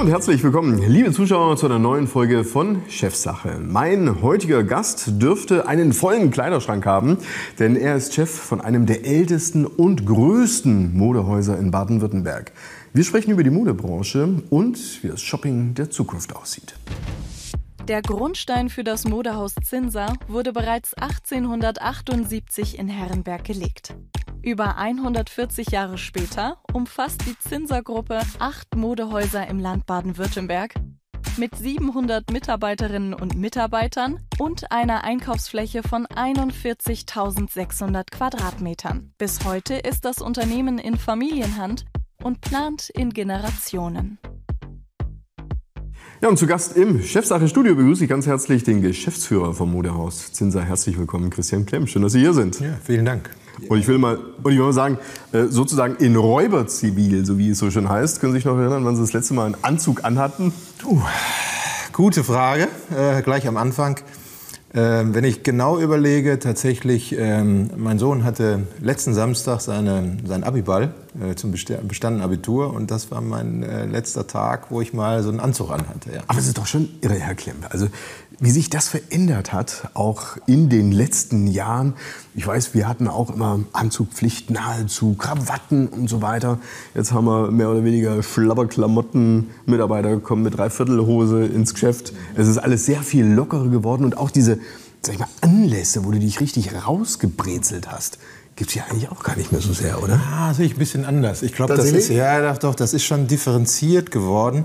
Hallo und herzlich willkommen, liebe Zuschauer, zu einer neuen Folge von Chefsache. Mein heutiger Gast dürfte einen vollen Kleiderschrank haben, denn er ist Chef von einem der ältesten und größten Modehäuser in Baden-Württemberg. Wir sprechen über die Modebranche und wie das Shopping der Zukunft aussieht. Der Grundstein für das Modehaus Zinser wurde bereits 1878 in Herrenberg gelegt. Über 140 Jahre später umfasst die Zinser-Gruppe acht Modehäuser im Land Baden-Württemberg mit 700 Mitarbeiterinnen und Mitarbeitern und einer Einkaufsfläche von 41.600 Quadratmetern. Bis heute ist das Unternehmen in Familienhand und plant in Generationen. Ja, und zu Gast im Chefsache-Studio begrüße ich ganz herzlich den Geschäftsführer vom Modehaus Zinser. Herzlich willkommen, Christian Klemm. Schön, dass Sie hier sind. Ja, vielen Dank. Und ich will mal, und ich will mal sagen, äh, sozusagen in Räuberzivil, so wie es so schön heißt. Können Sie sich noch erinnern, wann Sie das letzte Mal einen Anzug anhatten? Uh, gute Frage, äh, gleich am Anfang. Ähm, wenn ich genau überlege, tatsächlich, ähm, mein Sohn hatte letzten Samstag seine, seinen Abiball äh, zum bestandenen Abitur und das war mein äh, letzter Tag, wo ich mal so einen Anzug anhatte. Ja. Aber es ist doch schon irre, Herr Klempe. Also wie sich das verändert hat, auch in den letzten Jahren. Ich weiß, wir hatten auch immer Anzugpflicht nahezu, Krawatten und so weiter. Jetzt haben wir mehr oder weniger Schlabberklamotten. Mitarbeiter kommen mit Dreiviertelhose ins Geschäft. Es ist alles sehr viel lockerer geworden und auch diese sag ich mal, Anlässe, wo du dich richtig rausgebrezelt hast, gibt es ja eigentlich auch gar nicht mehr so sehr, oder? Ah, sehe ich ein bisschen anders. Ich glaube, das, das ist ja doch, das ist schon differenziert geworden.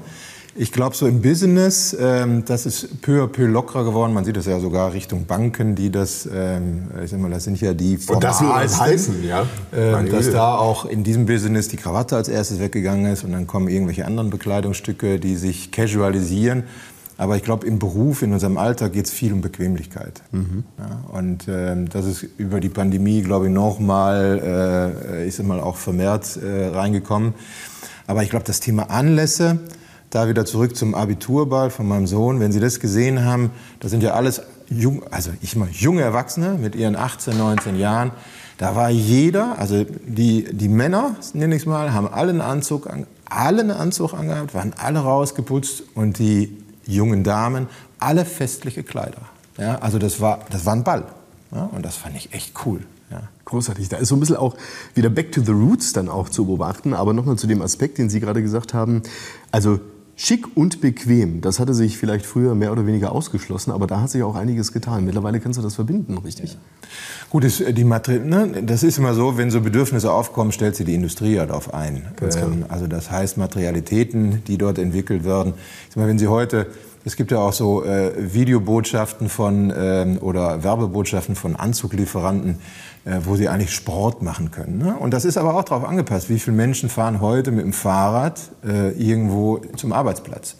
Ich glaube, so im Business, ähm, das ist peu à peu lockerer geworden. Man sieht das ja sogar Richtung Banken, die das, ähm, ich sag mal, das sind ja die Und das will alles heißen, ja. Ähm, dass da auch in diesem Business die Krawatte als erstes weggegangen ist und dann kommen irgendwelche anderen Bekleidungsstücke, die sich casualisieren. Aber ich glaube, im Beruf, in unserem Alltag geht es viel um Bequemlichkeit. Mhm. Ja, und ähm, das ist über die Pandemie, glaube ich, nochmal, äh, ich sag mal, auch vermehrt äh, reingekommen. Aber ich glaube, das Thema Anlässe, da wieder zurück zum Abiturball von meinem Sohn. Wenn Sie das gesehen haben, das sind ja alles jung, also ich mal junge Erwachsene mit ihren 18, 19 Jahren. Da war jeder, also die, die Männer, nenne ich es mal, haben alle einen Anzug, einen Anzug angehabt, waren alle rausgeputzt und die jungen Damen alle festliche Kleider. Ja, also das war, das war ein Ball. Ja, und das fand ich echt cool. Ja. Großartig. Da ist so ein bisschen auch wieder Back to the Roots dann auch zu beobachten. Aber nochmal zu dem Aspekt, den Sie gerade gesagt haben. Also Schick und bequem, das hatte sich vielleicht früher mehr oder weniger ausgeschlossen, aber da hat sich auch einiges getan. Mittlerweile kannst du das verbinden, richtig? Ja. Gut, das, äh, die Materi ne, das ist immer so, wenn so Bedürfnisse aufkommen, stellt sich die Industrie ja darauf ein. Ähm, also das heißt Materialitäten, die dort entwickelt werden. Ich meine, wenn Sie heute es gibt ja auch so äh, Videobotschaften von ähm, oder Werbebotschaften von Anzuglieferanten, wo sie eigentlich Sport machen können. Ne? Und das ist aber auch darauf angepasst. Wie viele Menschen fahren heute mit dem Fahrrad äh, irgendwo zum Arbeitsplatz?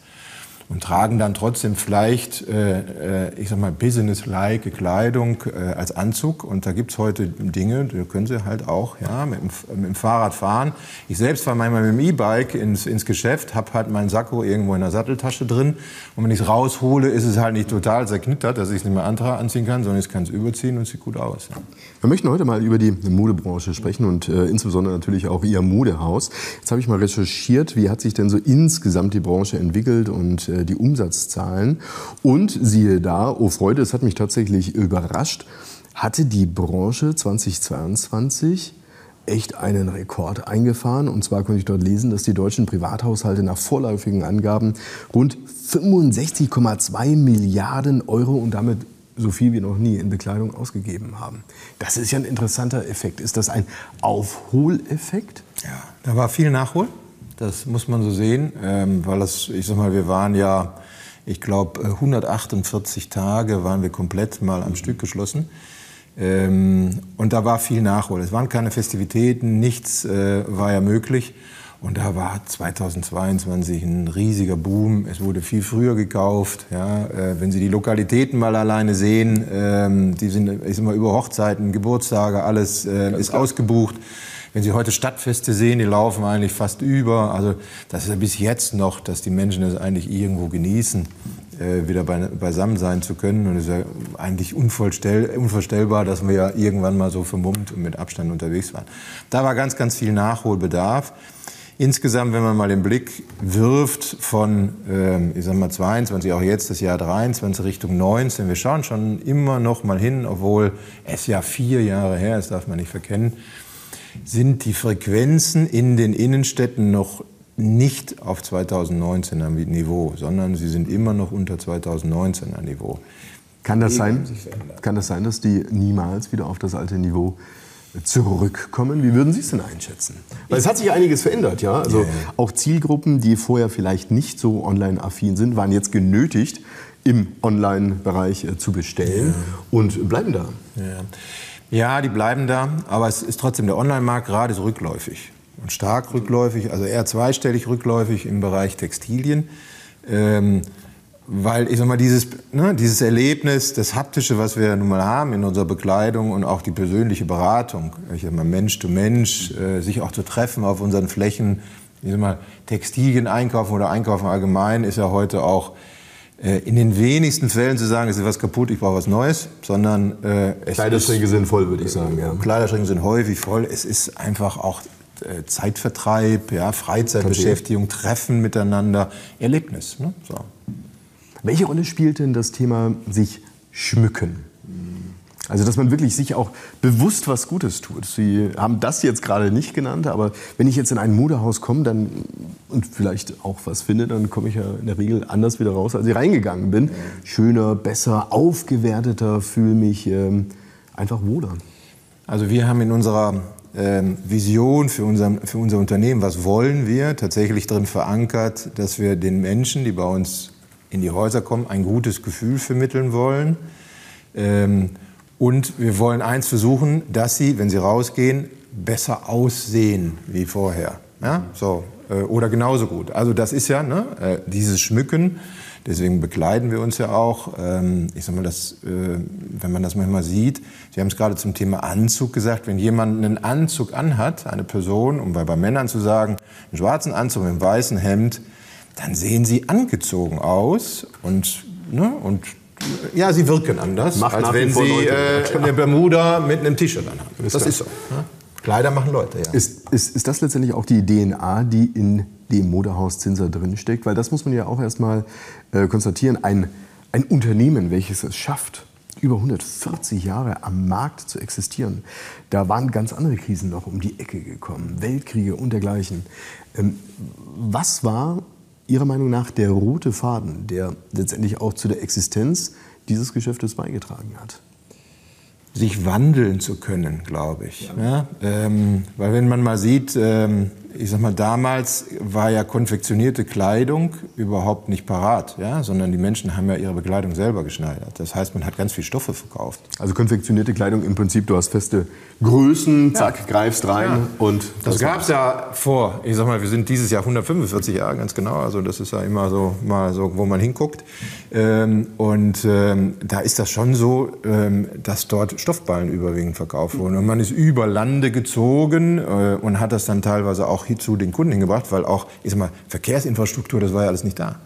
Und tragen dann trotzdem vielleicht, äh, äh, ich sag mal, business-like Kleidung äh, als Anzug. Und da gibt's heute Dinge, da können sie halt auch ja, mit, dem, mit dem Fahrrad fahren. Ich selbst fahre manchmal mit dem E-Bike ins, ins Geschäft, habe halt meinen Sakko irgendwo in der Satteltasche drin. Und wenn ich es raushole, ist es halt nicht total zerknittert, dass ich es nicht mehr anziehen kann, sondern ich kann es überziehen und sieht gut aus. Ja. Wir möchten heute mal über die Modebranche sprechen und äh, insbesondere natürlich auch Ihr Modehaus. Jetzt habe ich mal recherchiert, wie hat sich denn so insgesamt die Branche entwickelt und äh, die Umsatzzahlen. Und siehe da, oh Freude, es hat mich tatsächlich überrascht, hatte die Branche 2022 echt einen Rekord eingefahren. Und zwar konnte ich dort lesen, dass die deutschen Privathaushalte nach vorläufigen Angaben rund 65,2 Milliarden Euro und damit so viel wie noch nie in Bekleidung ausgegeben haben. Das ist ja ein interessanter Effekt. Ist das ein Aufholeffekt? Ja, da war viel Nachhol. Das muss man so sehen, ähm, weil das, ich sag mal, wir waren ja, ich glaube, 148 Tage waren wir komplett mal am Stück geschlossen. Ähm, und da war viel Nachhol. Es waren keine Festivitäten, nichts äh, war ja möglich. Und da war 2022 ein riesiger Boom. Es wurde viel früher gekauft. Ja. Äh, wenn Sie die Lokalitäten mal alleine sehen, ähm, die sind ich sag mal, über Hochzeiten, Geburtstage, alles äh, ist klar. ausgebucht. Wenn Sie heute Stadtfeste sehen, die laufen eigentlich fast über. Also das ist ja bis jetzt noch, dass die Menschen es eigentlich irgendwo genießen, äh, wieder bei, beisammen sein zu können. Und es ist ja eigentlich unvorstellbar, dass wir ja irgendwann mal so vermummt und mit Abstand unterwegs waren. Da war ganz, ganz viel Nachholbedarf. Insgesamt, wenn man mal den Blick wirft von, ähm, ich sag mal 22, auch jetzt das Jahr 23 Richtung 19, wir schauen schon immer noch mal hin, obwohl es ja vier Jahre her ist, darf man nicht verkennen, sind die Frequenzen in den Innenstädten noch nicht auf 2019er Niveau, sondern sie sind immer noch unter 2019er Niveau. Kann das, sein, kann das sein, dass die niemals wieder auf das alte Niveau zurückkommen. Wie würden Sie es denn einschätzen? Weil es hat sich einiges verändert, ja. Also yeah. auch Zielgruppen, die vorher vielleicht nicht so online-affin sind, waren jetzt genötigt, im Online-Bereich äh, zu bestellen yeah. und bleiben da. Yeah. Ja, die bleiben da, aber es ist trotzdem der Online-Markt gerade so rückläufig und stark rückläufig, also eher zweistellig rückläufig im Bereich Textilien. Ähm, weil ich sag mal, dieses, ne, dieses Erlebnis, das Haptische, was wir nun mal haben in unserer Bekleidung und auch die persönliche Beratung, ich sag mal, Mensch zu Mensch, äh, sich auch zu treffen auf unseren Flächen, ich sag mal, Textilien einkaufen oder einkaufen allgemein, ist ja heute auch in den wenigsten Fällen zu sagen, es ist was kaputt, ich brauche was Neues, sondern äh, es Kleiderschränke sind voll, würde ich sagen. Ja. Kleiderschränke sind häufig voll. Es ist einfach auch äh, Zeitvertreib, ja, Freizeitbeschäftigung, Treffen miteinander, Erlebnis. Ne? So. Welche Rolle spielt denn das Thema sich schmücken? Also, dass man wirklich sich auch bewusst was Gutes tut. Sie haben das jetzt gerade nicht genannt, aber wenn ich jetzt in ein Modehaus komme dann, und vielleicht auch was finde, dann komme ich ja in der Regel anders wieder raus, als ich reingegangen bin. Schöner, besser, aufgewerteter, fühle mich ähm, einfach wohler. Also, wir haben in unserer ähm, Vision für unser, für unser Unternehmen, was wollen wir, tatsächlich darin verankert, dass wir den Menschen, die bei uns in die Häuser kommen, ein gutes Gefühl vermitteln wollen. Ähm, und wir wollen eins versuchen, dass sie, wenn sie rausgehen, besser aussehen wie vorher. Ja? So, äh, oder genauso gut. Also das ist ja ne, äh, dieses Schmücken. Deswegen bekleiden wir uns ja auch. Ähm, ich sag mal, das, äh, wenn man das manchmal sieht, Sie haben es gerade zum Thema Anzug gesagt, wenn jemand einen Anzug anhat, eine Person, um bei, Männern zu sagen, einen schwarzen Anzug mit einem weißen Hemd, dann sehen sie angezogen aus und, ne, und ja, sie wirken anders, Macht als wenn sie äh, eine Bermuda mit einem T-Shirt anhaben. Das ist, ist so. Ne? Kleider machen Leute, ja. Ist, ist, ist das letztendlich auch die DNA, die in dem Modehaus Zinser drinsteckt? Weil das muss man ja auch erstmal äh, konstatieren. Ein, ein Unternehmen, welches es schafft, über 140 Jahre am Markt zu existieren. Da waren ganz andere Krisen noch um die Ecke gekommen, Weltkriege und dergleichen. Ähm, was war Ihrer Meinung nach der rote Faden, der letztendlich auch zu der Existenz dieses Geschäftes beigetragen hat? Sich wandeln zu können, glaube ich. Ja. Ja, ähm, weil wenn man mal sieht, ähm, ich sag mal, damals war ja konfektionierte Kleidung überhaupt nicht parat, ja, sondern die Menschen haben ja ihre Bekleidung selber geschneidert. Das heißt, man hat ganz viel Stoffe verkauft. Also konfektionierte Kleidung im Prinzip, du hast feste Größen, zack, ja. greifst rein ja. und das, das gab es ja vor. Ich sag mal, wir sind dieses Jahr 145 Jahre ganz genau. Also das ist ja immer so mal so, wo man hinguckt. Ähm, und ähm, da ist das schon so, ähm, dass dort Stoffballen überwiegend verkauft wurden. Und man ist über Lande gezogen äh, und hat das dann teilweise auch zu den Kunden hingebracht, weil auch, ich sag mal, Verkehrsinfrastruktur, das war ja alles nicht da.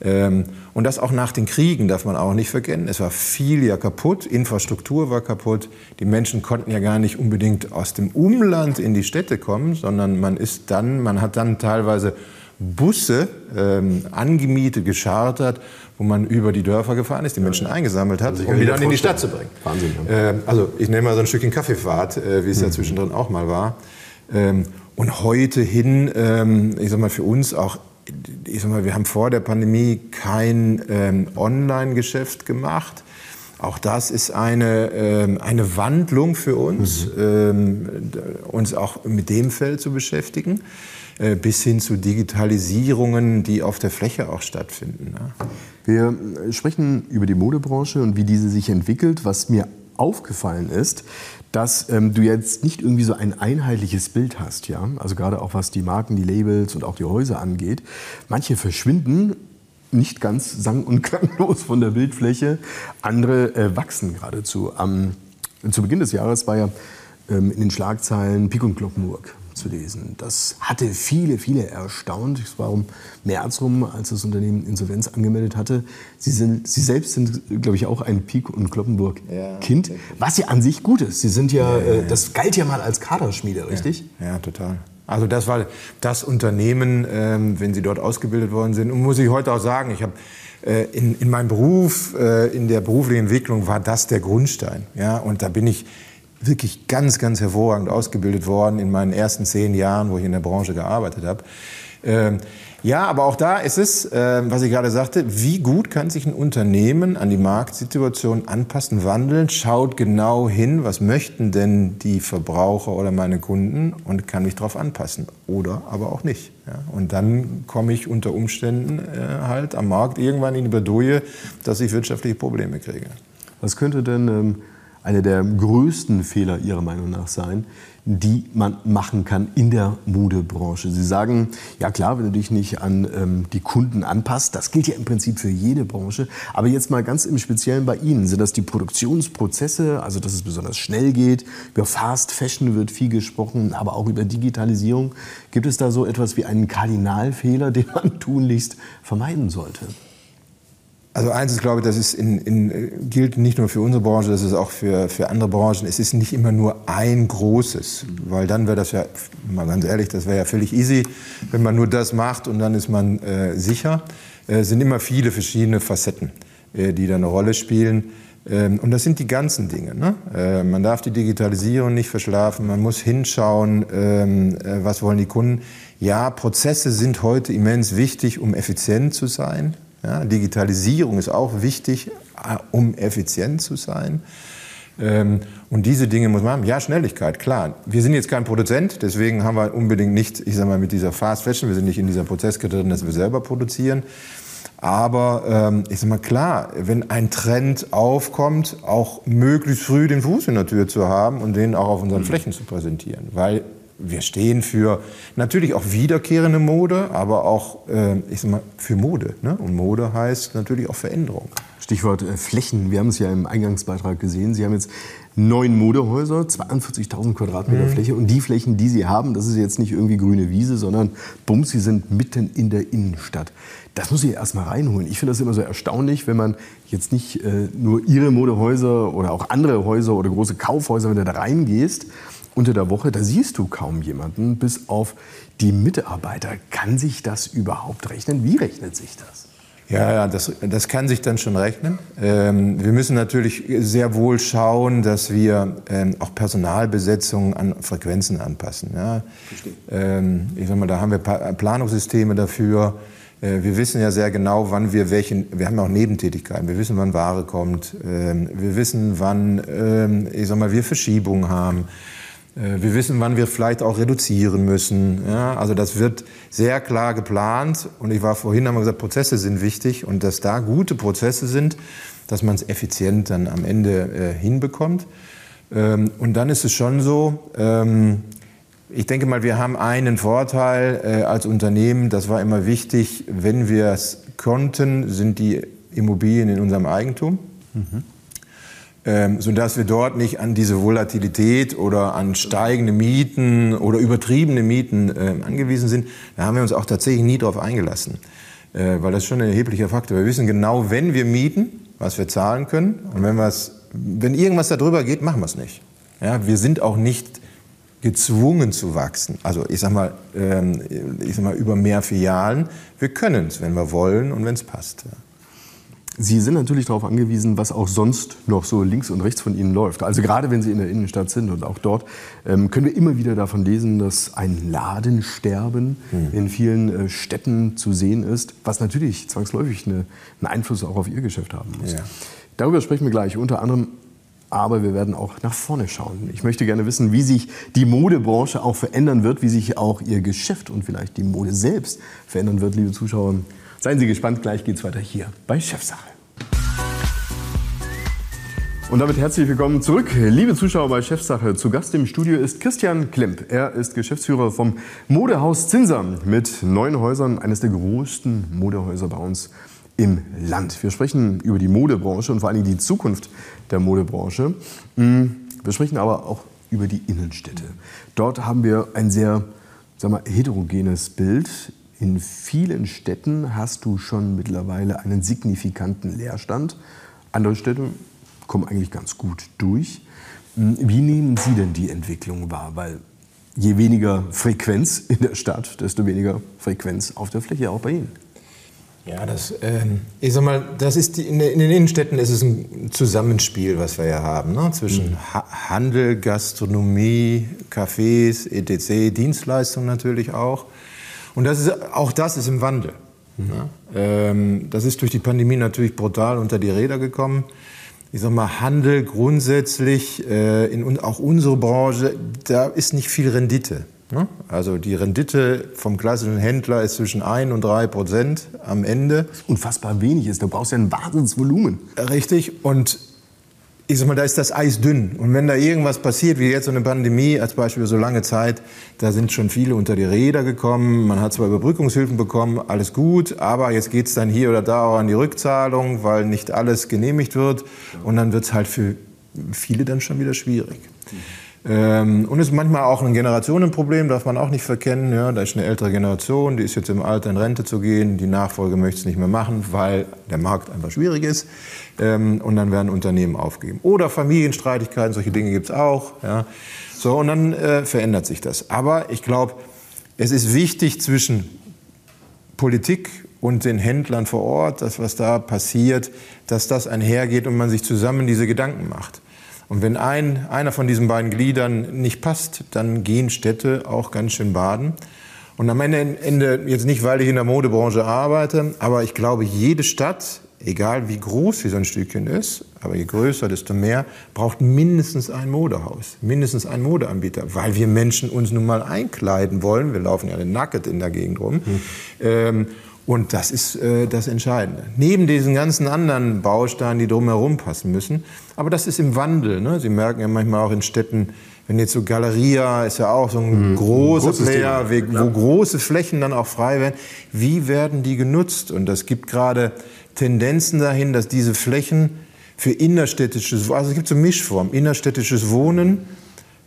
Ähm, und das auch nach den Kriegen darf man auch nicht vergessen. Es war viel ja kaputt, Infrastruktur war kaputt. Die Menschen konnten ja gar nicht unbedingt aus dem Umland in die Städte kommen, sondern man ist dann, man hat dann teilweise Busse ähm, angemietet, geschartert, wo man über die Dörfer gefahren ist, die Menschen eingesammelt hat, also um die dann in die Stadt zu bringen. Wahnsinn. Ja. Ähm, also ich nehme mal so ein Stückchen Kaffeefahrt, äh, wie es mhm. ja zwischendrin auch mal war. Ähm, und heute hin, ähm, ich sag mal, für uns auch, ich sag mal, wir haben vor der Pandemie kein ähm, Online-Geschäft gemacht. Auch das ist eine, ähm, eine Wandlung für uns, mhm. ähm, uns auch mit dem Feld zu beschäftigen, äh, bis hin zu Digitalisierungen, die auf der Fläche auch stattfinden. Ja. Wir sprechen über die Modebranche und wie diese sich entwickelt. Was mir aufgefallen ist, dass ähm, du jetzt nicht irgendwie so ein einheitliches Bild hast, ja. Also gerade auch was die Marken, die Labels und auch die Häuser angeht. Manche verschwinden nicht ganz sang- und klanglos von der Bildfläche, andere äh, wachsen geradezu. Am, zu Beginn des Jahres war ja ähm, in den Schlagzeilen Pik und Glockenburg zu lesen. Das hatte viele, viele erstaunt. Es war um März rum, als das Unternehmen Insolvenz angemeldet hatte. Sie, sind, Sie selbst sind, glaube ich, auch ein Pik- und Kloppenburg-Kind, ja, was ja an sich gut ist. Sie sind ja, ja, ja, äh, das galt ja mal als Kaderschmiede, richtig? Ja, total. Also das war das Unternehmen, ähm, wenn Sie dort ausgebildet worden sind. Und muss ich heute auch sagen, ich habe äh, in, in meinem Beruf, äh, in der beruflichen Entwicklung war das der Grundstein. Ja? Und da bin ich wirklich ganz, ganz hervorragend ausgebildet worden in meinen ersten zehn Jahren, wo ich in der Branche gearbeitet habe. Ähm, ja, aber auch da ist es, äh, was ich gerade sagte, wie gut kann sich ein Unternehmen an die Marktsituation anpassen, wandeln, schaut genau hin, was möchten denn die Verbraucher oder meine Kunden und kann mich darauf anpassen oder aber auch nicht. Ja, und dann komme ich unter Umständen äh, halt am Markt irgendwann in die Bedouille, dass ich wirtschaftliche Probleme kriege. Was könnte denn ähm, einer der größten Fehler Ihrer Meinung nach sein, die man machen kann in der Modebranche. Sie sagen, ja klar, wenn du dich nicht an ähm, die Kunden anpasst, das gilt ja im Prinzip für jede Branche, aber jetzt mal ganz im Speziellen bei Ihnen, sind das die Produktionsprozesse, also dass es besonders schnell geht, über Fast Fashion wird viel gesprochen, aber auch über Digitalisierung. Gibt es da so etwas wie einen Kardinalfehler, den man tunlichst vermeiden sollte? Also eins ist, glaube ich, das ist in, in, gilt nicht nur für unsere Branche, das ist auch für, für andere Branchen. Es ist nicht immer nur ein großes, weil dann wäre das ja, mal ganz ehrlich, das wäre ja völlig easy, wenn man nur das macht und dann ist man äh, sicher. Äh, es sind immer viele verschiedene Facetten, äh, die da eine Rolle spielen. Ähm, und das sind die ganzen Dinge. Ne? Äh, man darf die Digitalisierung nicht verschlafen, man muss hinschauen, ähm, äh, was wollen die Kunden. Ja, Prozesse sind heute immens wichtig, um effizient zu sein. Ja, Digitalisierung ist auch wichtig, äh, um effizient zu sein. Ähm, und diese Dinge muss man haben. Ja, Schnelligkeit, klar. Wir sind jetzt kein Produzent, deswegen haben wir unbedingt nicht, ich sage mal, mit dieser Fast Fashion, wir sind nicht in dieser Prozesskette drin, dass wir selber produzieren. Aber ähm, ich sage mal, klar, wenn ein Trend aufkommt, auch möglichst früh den Fuß in der Tür zu haben und den auch auf unseren Flächen zu präsentieren. Weil wir stehen für natürlich auch wiederkehrende Mode, aber auch äh, ich sag mal, für Mode. Ne? Und Mode heißt natürlich auch Veränderung. Stichwort äh, Flächen. Wir haben es ja im Eingangsbeitrag gesehen. Sie haben jetzt neun Modehäuser, 42.000 Quadratmeter mhm. Fläche. Und die Flächen, die Sie haben, das ist jetzt nicht irgendwie grüne Wiese, sondern bums, Sie sind mitten in der Innenstadt. Das muss ich erst mal reinholen. Ich finde das immer so erstaunlich, wenn man jetzt nicht äh, nur Ihre Modehäuser oder auch andere Häuser oder große Kaufhäuser, wenn du da reingehst, unter der Woche, da siehst du kaum jemanden, bis auf die Mitarbeiter. Kann sich das überhaupt rechnen? Wie rechnet sich das? Ja, ja das, das kann sich dann schon rechnen. Ähm, wir müssen natürlich sehr wohl schauen, dass wir ähm, auch Personalbesetzungen an Frequenzen anpassen. Ja. Ähm, ich sag mal, da haben wir Planungssysteme dafür. Äh, wir wissen ja sehr genau, wann wir welchen, wir haben auch Nebentätigkeiten. Wir wissen, wann Ware kommt. Ähm, wir wissen, wann, ähm, ich sag mal, wir Verschiebungen haben. Äh, wir wissen, wann wir vielleicht auch reduzieren müssen. Ja, also das wird sehr klar geplant. Und ich war vorhin, haben wir gesagt, Prozesse sind wichtig und dass da gute Prozesse sind, dass man es effizient dann am Ende äh, hinbekommt. Ähm, und dann ist es schon so, ähm, ich denke mal, wir haben einen Vorteil äh, als Unternehmen, das war immer wichtig, wenn wir es konnten, sind die Immobilien in unserem Eigentum. Mhm ähm, sodass wir dort nicht an diese Volatilität oder an steigende Mieten oder übertriebene Mieten äh, angewiesen sind. Da haben wir uns auch tatsächlich nie darauf eingelassen, äh, weil das ist schon ein erheblicher Faktor. Wir wissen genau, wenn wir mieten, was wir zahlen können und wenn, wenn irgendwas darüber geht, machen wir es nicht. Ja, wir sind auch nicht gezwungen zu wachsen. Also ich sag mal, ähm, ich sag mal über mehr Filialen. Wir können es, wenn wir wollen und wenn es passt. Ja. Sie sind natürlich darauf angewiesen, was auch sonst noch so links und rechts von Ihnen läuft. Also gerade wenn Sie in der Innenstadt sind und auch dort ähm, können wir immer wieder davon lesen, dass ein Ladensterben mhm. in vielen äh, Städten zu sehen ist, was natürlich zwangsläufig eine, einen Einfluss auch auf Ihr Geschäft haben muss. Ja. Darüber sprechen wir gleich. Unter anderem aber wir werden auch nach vorne schauen. Ich möchte gerne wissen, wie sich die Modebranche auch verändern wird, wie sich auch Ihr Geschäft und vielleicht die Mode selbst verändern wird, liebe Zuschauer. Seien Sie gespannt, gleich geht es weiter hier bei Chefsache. Und damit herzlich willkommen zurück, liebe Zuschauer bei Chefsache. Zu Gast im Studio ist Christian Klemp. Er ist Geschäftsführer vom Modehaus Zinser mit neun Häusern, eines der größten Modehäuser bei uns im Land. Wir sprechen über die Modebranche und vor allem die Zukunft der Modebranche. Mm, wir sprechen aber auch über die Innenstädte. Dort haben wir ein sehr sagen wir, heterogenes Bild. In vielen Städten hast du schon mittlerweile einen signifikanten Leerstand. Andere Städte kommen eigentlich ganz gut durch. Hm, wie nehmen Sie denn die Entwicklung wahr? Weil je weniger Frequenz in der Stadt, desto weniger Frequenz auf der Fläche, auch bei Ihnen. Ja, das, ähm, ich sag mal, das ist die, in, den Innenstädten ist es ein Zusammenspiel, was wir hier haben, ne? zwischen mhm. ha Handel, Gastronomie, Cafés, etc., Dienstleistungen natürlich auch. Und das ist, auch das ist im Wandel. Mhm. Ähm, das ist durch die Pandemie natürlich brutal unter die Räder gekommen. Ich sag mal, Handel grundsätzlich, äh, in, auch unsere Branche, da ist nicht viel Rendite. Ne? Also die Rendite vom klassischen Händler ist zwischen 1 und 3 Prozent am Ende. Unfassbar wenig ist. Du brauchst ja ein Wahnsinnsvolumen. Richtig. Und ich sag mal, da ist das Eis dünn. Und wenn da irgendwas passiert, wie jetzt so eine Pandemie, als Beispiel so lange Zeit, da sind schon viele unter die Räder gekommen. Man hat zwar Überbrückungshilfen bekommen, alles gut, aber jetzt geht es dann hier oder da auch an die Rückzahlung, weil nicht alles genehmigt wird. Und dann wird es halt für viele dann schon wieder schwierig. Ähm, und ist manchmal auch ein Generationenproblem, darf man auch nicht verkennen. Ja, da ist eine ältere Generation, die ist jetzt im Alter in Rente zu gehen, die Nachfolge möchte es nicht mehr machen, weil der Markt einfach schwierig ist. Ähm, und dann werden Unternehmen aufgegeben. Oder Familienstreitigkeiten, solche Dinge gibt es auch. Ja. So, und dann äh, verändert sich das. Aber ich glaube, es ist wichtig zwischen Politik und den Händlern vor Ort, das, was da passiert, dass das einhergeht und man sich zusammen diese Gedanken macht. Und wenn ein, einer von diesen beiden Gliedern nicht passt, dann gehen Städte auch ganz schön baden. Und am Ende, jetzt nicht, weil ich in der Modebranche arbeite, aber ich glaube, jede Stadt, egal wie groß sie so ein Stückchen ist, aber je größer, desto mehr, braucht mindestens ein Modehaus, mindestens einen Modeanbieter, weil wir Menschen uns nun mal einkleiden wollen. Wir laufen ja nacket in der Gegend rum. Hm. Ähm, und das ist äh, das Entscheidende. Neben diesen ganzen anderen Bausteinen, die drumherum passen müssen. Aber das ist im Wandel. Ne? Sie merken ja manchmal auch in Städten, wenn jetzt so Galeria ist ja auch so ein mhm. großer Player, Thema. wo große Flächen dann auch frei werden. Wie werden die genutzt? Und das gibt gerade Tendenzen dahin, dass diese Flächen für innerstädtisches, also es gibt so Mischformen, innerstädtisches Wohnen,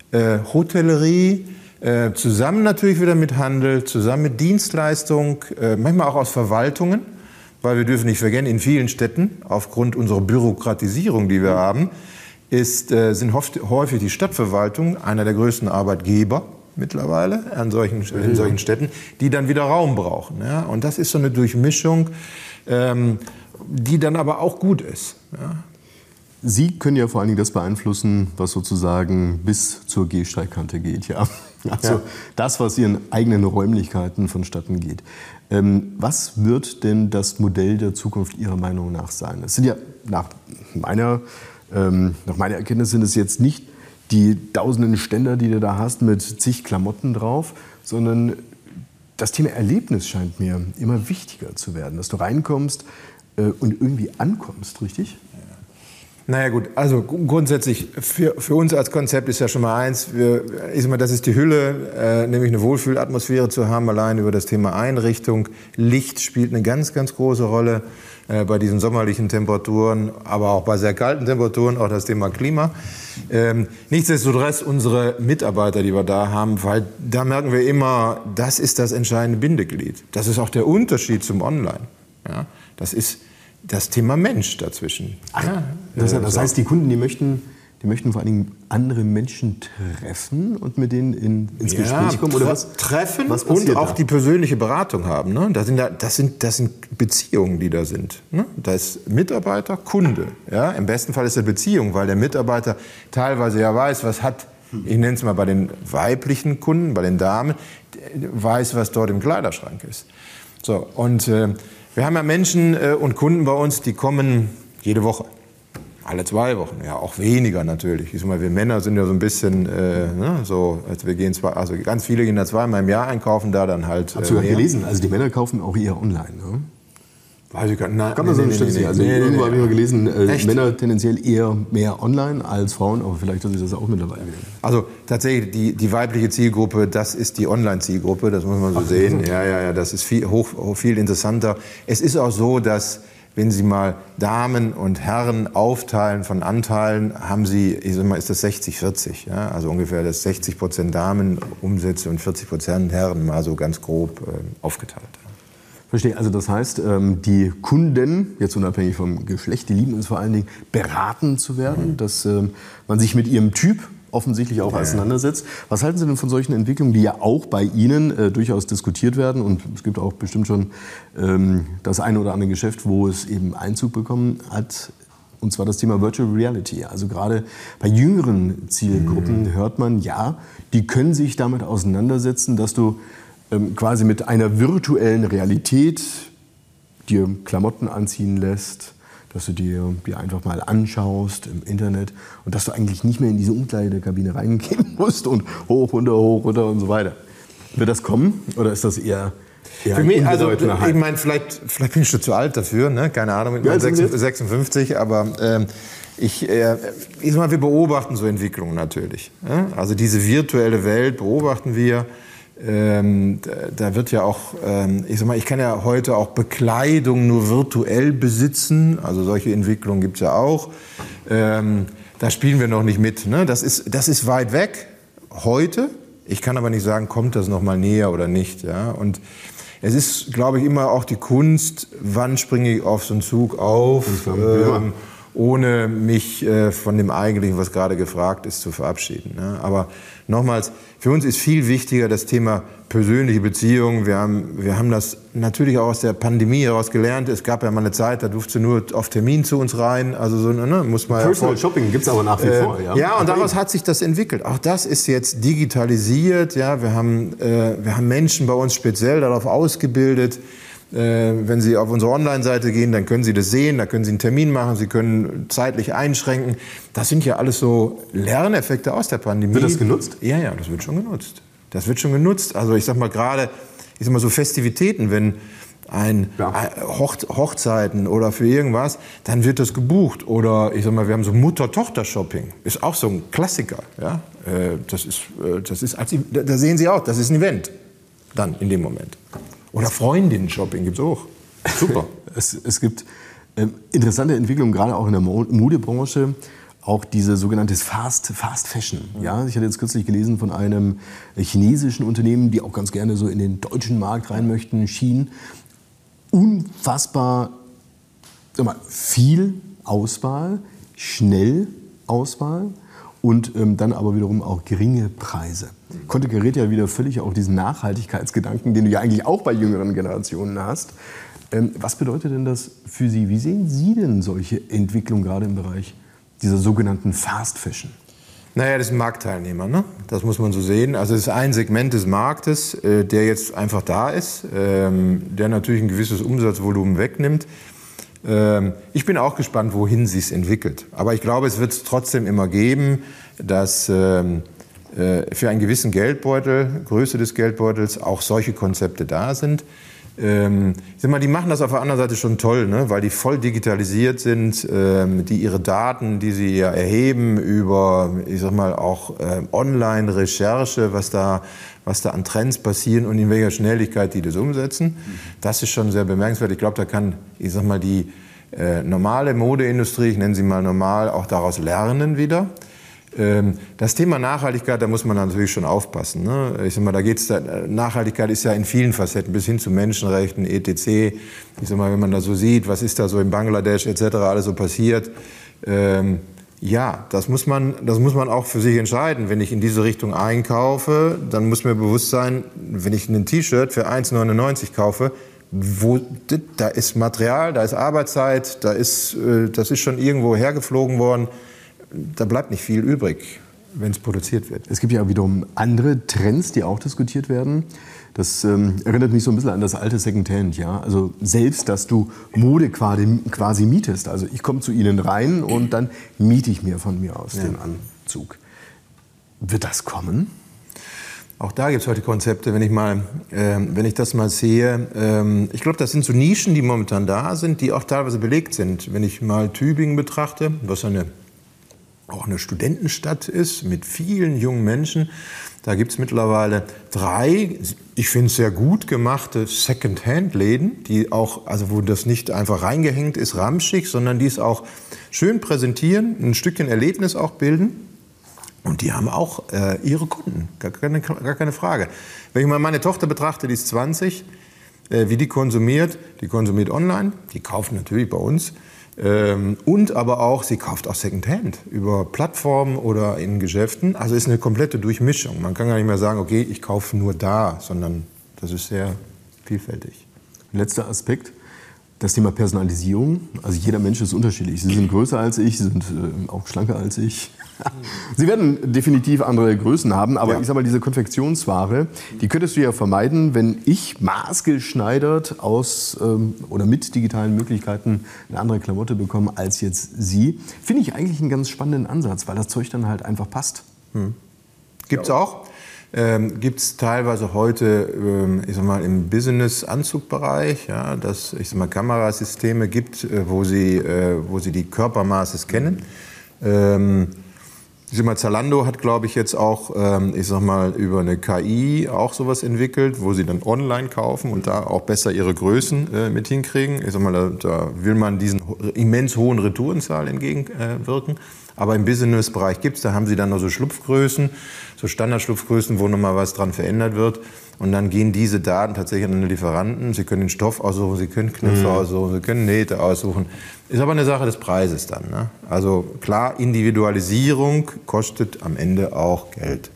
äh, Hotellerie, äh, zusammen natürlich wieder mit Handel, zusammen mit Dienstleistung, äh, manchmal auch aus Verwaltungen, weil wir dürfen nicht vergessen, in vielen Städten, aufgrund unserer Bürokratisierung, die wir haben, ist, äh, sind häufig die Stadtverwaltung einer der größten Arbeitgeber mittlerweile an solchen, in solchen Städten, die dann wieder Raum brauchen. Ja? Und das ist so eine Durchmischung, ähm, die dann aber auch gut ist. Ja? Sie können ja vor allen Dingen das beeinflussen, was sozusagen bis zur Gehsteigkante geht. Ja? Also ja. das, was Ihren eigenen Räumlichkeiten vonstatten geht. Ähm, was wird denn das Modell der Zukunft Ihrer Meinung nach sein? Es sind ja nach meiner, ähm, nach meiner Erkenntnis sind es jetzt nicht die tausenden Ständer, die du da hast mit zig Klamotten drauf, sondern das Thema Erlebnis scheint mir immer wichtiger zu werden, dass du reinkommst äh, und irgendwie ankommst, richtig? Naja gut, also grundsätzlich für, für uns als Konzept ist ja schon mal eins, wir, ich sag das ist die Hülle, äh, nämlich eine Wohlfühlatmosphäre zu haben, allein über das Thema Einrichtung. Licht spielt eine ganz, ganz große Rolle äh, bei diesen sommerlichen Temperaturen, aber auch bei sehr kalten Temperaturen, auch das Thema Klima. Ähm, nichtsdestotrotz unsere Mitarbeiter, die wir da haben, weil da merken wir immer, das ist das entscheidende Bindeglied. Das ist auch der Unterschied zum Online. Ja, das ist das Thema Mensch dazwischen. Ach, ja, das, das, heißt, die Kunden, die möchten, die möchten vor allen Dingen andere Menschen treffen und mit denen in, ins ja, Gespräch kommen? Oder was? Treffen was und auch da? die persönliche Beratung haben. Ne? Das, sind da, das, sind, das sind Beziehungen, die da sind. Ne? Da ist Mitarbeiter, Kunde. Ja? Im besten Fall ist es Beziehung, weil der Mitarbeiter teilweise ja weiß, was hat, ich nenne es mal bei den weiblichen Kunden, bei den Damen, weiß, was dort im Kleiderschrank ist. So, und äh, wir haben ja Menschen äh, und Kunden bei uns, die kommen jede Woche. Alle zwei Wochen, ja, auch weniger natürlich. Ich sag mal, wir Männer sind ja so ein bisschen äh, ne, so, also wir gehen zwar, also ganz viele gehen da zweimal im Jahr einkaufen, da dann halt. Hast äh, du gelesen? Also die Männer kaufen auch eher online, ne? Weiß ich gar nicht. Kann man so nee, nee, nee, Also nee, irgendwo habe ich mal gelesen, äh, Männer tendenziell eher mehr online als Frauen, aber vielleicht hat sich das auch mittlerweile wieder. Also tatsächlich, die, die weibliche Zielgruppe, das ist die Online-Zielgruppe, das muss man so Ach, sehen. Ja, ja, ja, das ist viel, hoch, viel interessanter. Es ist auch so, dass wenn Sie mal Damen und Herren aufteilen von Anteilen, haben Sie, ich sag mal, ist das 60-40. Ja? Also ungefähr das 60 Prozent Damen Umsätze und 40 Prozent Herren, mal so ganz grob äh, aufgeteilt. Verstehe. Also das heißt, ähm, die Kunden, jetzt unabhängig vom Geschlecht, die lieben es vor allen Dingen, beraten zu werden, mhm. dass ähm, man sich mit ihrem Typ offensichtlich auch ja. auseinandersetzt. Was halten Sie denn von solchen Entwicklungen, die ja auch bei Ihnen äh, durchaus diskutiert werden? Und es gibt auch bestimmt schon ähm, das eine oder andere Geschäft, wo es eben Einzug bekommen hat. Und zwar das Thema Virtual Reality. Also gerade bei jüngeren Zielgruppen mhm. hört man, ja, die können sich damit auseinandersetzen, dass du ähm, quasi mit einer virtuellen Realität dir Klamotten anziehen lässt, dass du dir die einfach mal anschaust im Internet und dass du eigentlich nicht mehr in diese Umkleidekabine reingehen musst und hoch, runter, hoch, runter und so weiter. Wird das kommen oder ist das eher ja, Für mich, also ich meine, vielleicht, vielleicht bin ich schon zu alt dafür, ne? keine Ahnung, mit ja, 56, aber ähm, ich, äh, ich sag mal, wir beobachten so Entwicklungen natürlich. Ne? Also diese virtuelle Welt beobachten wir. Ähm, da wird ja auch, ähm, ich sag mal, ich kann ja heute auch Bekleidung nur virtuell besitzen. Also solche Entwicklungen gibt es ja auch. Ähm, da spielen wir noch nicht mit. Ne? Das, ist, das ist weit weg heute. Ich kann aber nicht sagen, kommt das noch mal näher oder nicht. Ja? Und es ist, glaube ich, immer auch die Kunst, wann springe ich auf so einen Zug auf, ähm, ohne mich äh, von dem eigentlichen, was gerade gefragt ist, zu verabschieden. Ne? Aber nochmals, für uns ist viel wichtiger das Thema persönliche Beziehungen. Wir haben, wir haben das natürlich auch aus der Pandemie heraus gelernt. Es gab ja mal eine Zeit, da durfte nur auf Termin zu uns rein. Also so, ne, muss man Personal ja Shopping gibt es aber nach wie äh, vor. Ja, ja und daraus hat sich das entwickelt. Auch das ist jetzt digitalisiert. Ja, wir haben, äh, wir haben Menschen bei uns speziell darauf ausgebildet. Äh, wenn Sie auf unsere Online-Seite gehen, dann können Sie das sehen, da können Sie einen Termin machen, Sie können zeitlich einschränken. Das sind ja alles so Lerneffekte aus der Pandemie. Wird das genutzt? Ja, ja, das wird schon genutzt. Das wird schon genutzt. Also ich sag mal gerade, ich sag mal so Festivitäten, wenn ein ja. Hoch Hochzeiten oder für irgendwas, dann wird das gebucht. Oder ich sag mal, wir haben so Mutter-Tochter-Shopping, ist auch so ein Klassiker. Ja? Äh, das ist, äh, das ist, da sehen Sie auch, das ist ein Event dann in dem Moment. Oder Freundinnen-Shopping gibt es auch. Super. es, es gibt äh, interessante Entwicklungen, gerade auch in der Modebranche. Auch diese sogenannte Fast, Fast Fashion. Ja, ich hatte jetzt kürzlich gelesen von einem chinesischen Unternehmen, die auch ganz gerne so in den deutschen Markt rein möchten, Schien. Unfassbar sag mal, viel Auswahl, schnell Auswahl und ähm, dann aber wiederum auch geringe Preise. Konterkariert ja wieder völlig auch diesen Nachhaltigkeitsgedanken, den du ja eigentlich auch bei jüngeren Generationen hast. Ähm, was bedeutet denn das für Sie? Wie sehen Sie denn solche Entwicklungen gerade im Bereich dieser sogenannten Fast Fashion? Naja, das ein Marktteilnehmer, ne? das muss man so sehen. Also es ist ein Segment des Marktes, äh, der jetzt einfach da ist, ähm, der natürlich ein gewisses Umsatzvolumen wegnimmt. Ähm, ich bin auch gespannt, wohin sich es entwickelt. Aber ich glaube, es wird es trotzdem immer geben, dass ähm, äh, für einen gewissen Geldbeutel, Größe des Geldbeutels, auch solche Konzepte da sind. Ähm, ich mal, die machen das auf der anderen Seite schon toll, ne? weil die voll digitalisiert sind, ähm, die ihre Daten, die sie ja erheben über, ich sag mal, auch äh, Online-Recherche, was da, was da an Trends passieren und in welcher Schnelligkeit die das umsetzen. Das ist schon sehr bemerkenswert. Ich glaube, da kann, ich sag mal, die äh, normale Modeindustrie, ich nenne sie mal normal, auch daraus lernen wieder. Ähm, das Thema Nachhaltigkeit, da muss man natürlich schon aufpassen. Ne? Ich sag mal, da geht's da, Nachhaltigkeit ist ja in vielen Facetten, bis hin zu Menschenrechten, etc. Ich sag mal, wenn man da so sieht, was ist da so in Bangladesch etc. alles so passiert. Ähm, ja, das muss, man, das muss man auch für sich entscheiden. Wenn ich in diese Richtung einkaufe, dann muss mir bewusst sein, wenn ich ein T-Shirt für 1,99 kaufe, wo, da ist Material, da ist Arbeitszeit, da ist, äh, das ist schon irgendwo hergeflogen worden da bleibt nicht viel übrig, wenn es produziert wird. Es gibt ja wiederum andere Trends, die auch diskutiert werden. Das ähm, erinnert mich so ein bisschen an das alte Secondhand, ja. Also selbst, dass du Mode quasi, quasi mietest. Also ich komme zu Ihnen rein und dann miete ich mir von mir aus ja. den Anzug. Wird das kommen? Auch da gibt es heute Konzepte, wenn ich, mal, äh, wenn ich das mal sehe. Ähm, ich glaube, das sind so Nischen, die momentan da sind, die auch teilweise belegt sind. Wenn ich mal Tübingen betrachte, was eine auch eine Studentenstadt ist mit vielen jungen Menschen. Da gibt es mittlerweile drei, ich finde es sehr gut gemachte Second-Hand-Läden, die auch, also wo das nicht einfach reingehängt ist, ramschig, sondern die es auch schön präsentieren, ein Stückchen Erlebnis auch bilden. Und die haben auch äh, ihre Kunden, gar keine, gar keine Frage. Wenn ich mal meine Tochter betrachte, die ist 20, äh, wie die konsumiert, die konsumiert online, die kauft natürlich bei uns Ähm, und aber auch, sie kauft auch Secondhand über Plattformen oder in Geschäften. Also ist eine komplette Durchmischung. Man kann gar nicht mehr sagen, okay, ich kaufe nur da, sondern das ist sehr vielfältig. Letzter Aspekt, das Thema Personalisierung. Also jeder Mensch ist unterschiedlich. Sie sind größer als ich, Sie sind äh, auch schlanker als ich. Sie werden definitiv andere Größen haben, aber ja. ich sage mal, diese Konfektionsware, die könntest du ja vermeiden, wenn ich maßgeschneidert aus ähm, oder mit digitalen Möglichkeiten eine andere Klamotte bekomme als jetzt Sie. Finde ich eigentlich einen ganz spannenden Ansatz, weil das Zeug dann halt einfach passt. Hm. Gibt es auch. Ähm, Gibt es teilweise heute, ähm, ich sag mal, im Business-Anzugbereich, ja, dass ich sag mal, Kamerasysteme gibt, äh, wo, sie, äh, wo sie die Körpermaße scannen. Ähm, ich sag mal, Zalando hat, glaube ich, jetzt auch, ähm, ich sag mal, über eine KI auch sowas entwickelt, wo sie dann online kaufen und da auch besser ihre Größen äh, mit hinkriegen. Ich sag mal, da, da will man diesen immens hohen Retourenzahl entgegenwirken. Aber im Business-Bereich gibt es, da haben sie dann noch so Schlupfgrößen, so Standardschlupfgrößen, wo nochmal was dran verändert wird. Und dann gehen diese Daten tatsächlich an den Lieferanten. Sie können den Stoff aussuchen, Sie können Knöpfe mhm. aussuchen, Sie können Nähte aussuchen. Ist aber eine Sache des Preises dann. Ne? Also klar, Individualisierung kostet am Ende auch Geld.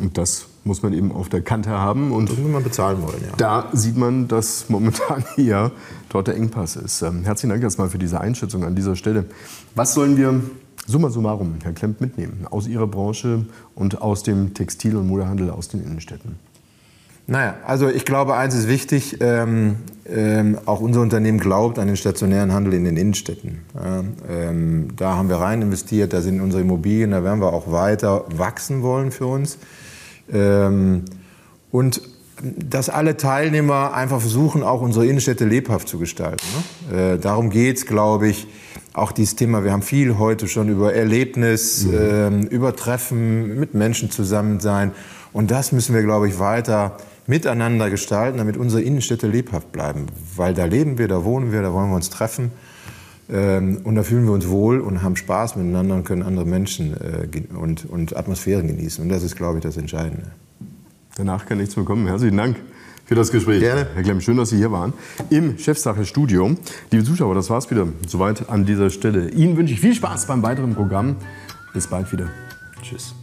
Und das muss man eben auf der Kante haben. Und das muss man bezahlen wollen, ja. Da sieht man, dass momentan hier dort der Engpass ist. Ähm, herzlichen Dank erstmal für diese Einschätzung an dieser Stelle. Was sollen wir summa summarum, Herr Klemp, mitnehmen aus Ihrer Branche und aus dem Textil- und Modehandel aus den Innenstädten? Naja, also ich glaube, eins ist wichtig, ähm, ähm, auch unser Unternehmen glaubt an den stationären Handel in den Innenstädten. Ähm, da haben wir rein investiert, da sind unsere Immobilien, da werden wir auch weiter wachsen wollen für uns. Ähm, und dass alle Teilnehmer einfach versuchen, auch unsere Innenstädte lebhaft zu gestalten. Ne? Äh, darum geht's, glaube ich. Auch dieses Thema, wir haben viel heute schon über Erlebnis, mhm. ähm, über Treffen, mit Menschen zusammen sein. Und das müssen wir, glaube ich, weiter miteinander gestalten, damit unsere Innenstädte lebhaft bleiben. Weil da leben wir, da wohnen wir, da wollen wir uns treffen. Ähm, und da fühlen wir uns wohl und haben Spaß miteinander und können andere Menschen äh, und, und Atmosphären genießen. Und das ist, glaube ich, das Entscheidende. Danach kann nichts mehr kommen. Herzlichen Dank für das Gespräch. Gerne. Herr Klemm, schön, dass Sie hier waren im Chefsache-Studio. Liebe Zuschauer, das war's wieder soweit an dieser Stelle. Ihnen wünsche ich viel Spaß beim weiteren Programm. Bis bald wieder. Tschüss.